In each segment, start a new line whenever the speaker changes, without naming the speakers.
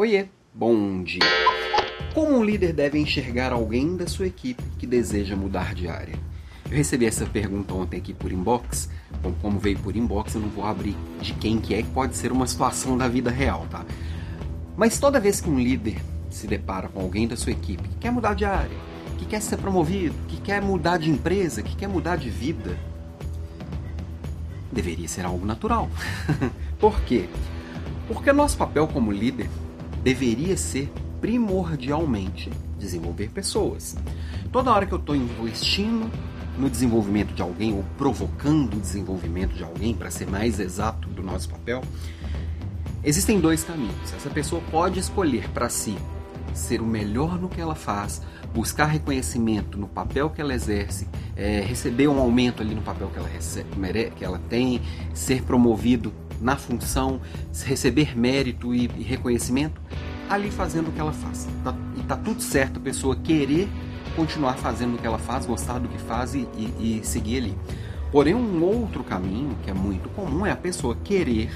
Oiê, bom dia. Como um líder deve enxergar alguém da sua equipe que deseja mudar de área? Eu recebi essa pergunta ontem aqui por inbox. Bom, como veio por inbox, eu não vou abrir de quem que é, que pode ser uma situação da vida real, tá? Mas toda vez que um líder se depara com alguém da sua equipe que quer mudar de área, que quer ser promovido, que quer mudar de empresa, que quer mudar de vida, deveria ser algo natural. por quê? Porque nosso papel como líder deveria ser primordialmente desenvolver pessoas. Toda hora que eu estou investindo no desenvolvimento de alguém ou provocando o desenvolvimento de alguém, para ser mais exato do nosso papel, existem dois caminhos. Essa pessoa pode escolher para si ser o melhor no que ela faz, buscar reconhecimento no papel que ela exerce, é, receber um aumento ali no papel que ela, recebe, que ela tem, ser promovido na função, receber mérito e, e reconhecimento ali fazendo o que ela faz. Tá, e tá tudo certo a pessoa querer continuar fazendo o que ela faz, gostar do que faz e, e, e seguir ali. Porém, um outro caminho que é muito comum é a pessoa querer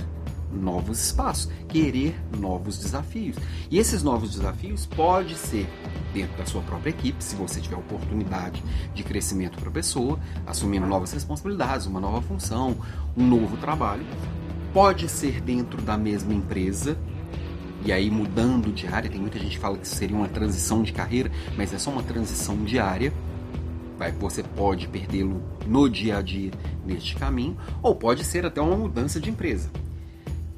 novos espaços, querer novos desafios. E esses novos desafios pode ser dentro da sua própria equipe, se você tiver oportunidade de crescimento para a pessoa, assumindo novas responsabilidades, uma nova função, um novo trabalho, Pode ser dentro da mesma empresa, e aí mudando de área, tem muita gente que fala que seria uma transição de carreira, mas é só uma transição diária. Vai, você pode perdê-lo no dia a dia neste caminho, ou pode ser até uma mudança de empresa.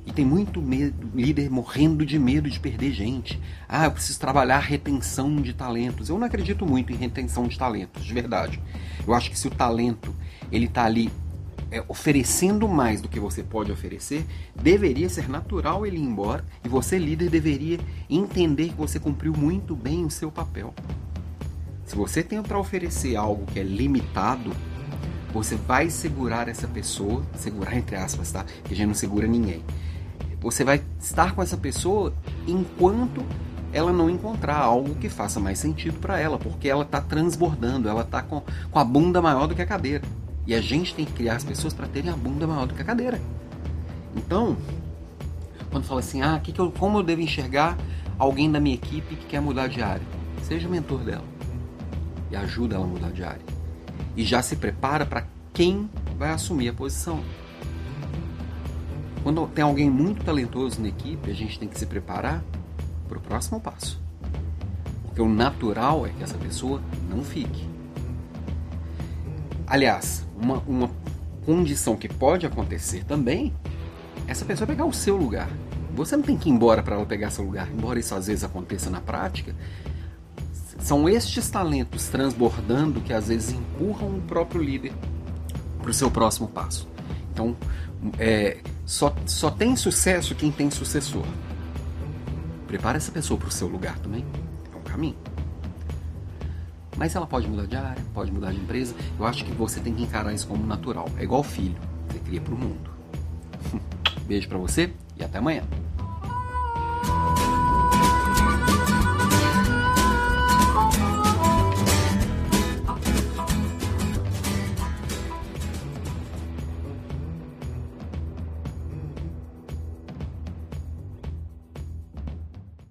E tem muito medo, líder morrendo de medo de perder gente. Ah, eu preciso trabalhar retenção de talentos. Eu não acredito muito em retenção de talentos, de verdade. Eu acho que se o talento ele está ali é, oferecendo mais do que você pode oferecer, deveria ser natural ele ir embora e você, líder, deveria entender que você cumpriu muito bem o seu papel. Se você tem para oferecer algo que é limitado, você vai segurar essa pessoa, segurar entre aspas, tá? Que a gente não segura ninguém. Você vai estar com essa pessoa enquanto ela não encontrar algo que faça mais sentido para ela, porque ela está transbordando, ela está com, com a bunda maior do que a cadeira. E a gente tem que criar as pessoas para terem a bunda maior do que a cadeira. Então, quando fala assim, ah, que que eu, como eu devo enxergar alguém da minha equipe que quer mudar de área? Seja mentor dela e ajuda ela a mudar de área. E já se prepara para quem vai assumir a posição. Quando tem alguém muito talentoso na equipe, a gente tem que se preparar para o próximo passo. Porque o natural é que essa pessoa não fique. Aliás, uma, uma condição que pode acontecer também essa pessoa pegar o seu lugar. Você não tem que ir embora para ela pegar seu lugar, embora isso às vezes aconteça na prática. São estes talentos transbordando que às vezes empurram o próprio líder para o seu próximo passo. Então, é, só, só tem sucesso quem tem sucessor. Prepara essa pessoa para o seu lugar também. É um caminho. Mas ela pode mudar de área, pode mudar de empresa. Eu acho que você tem que encarar isso como natural. É igual filho, você cria para o mundo. Beijo para você e até amanhã.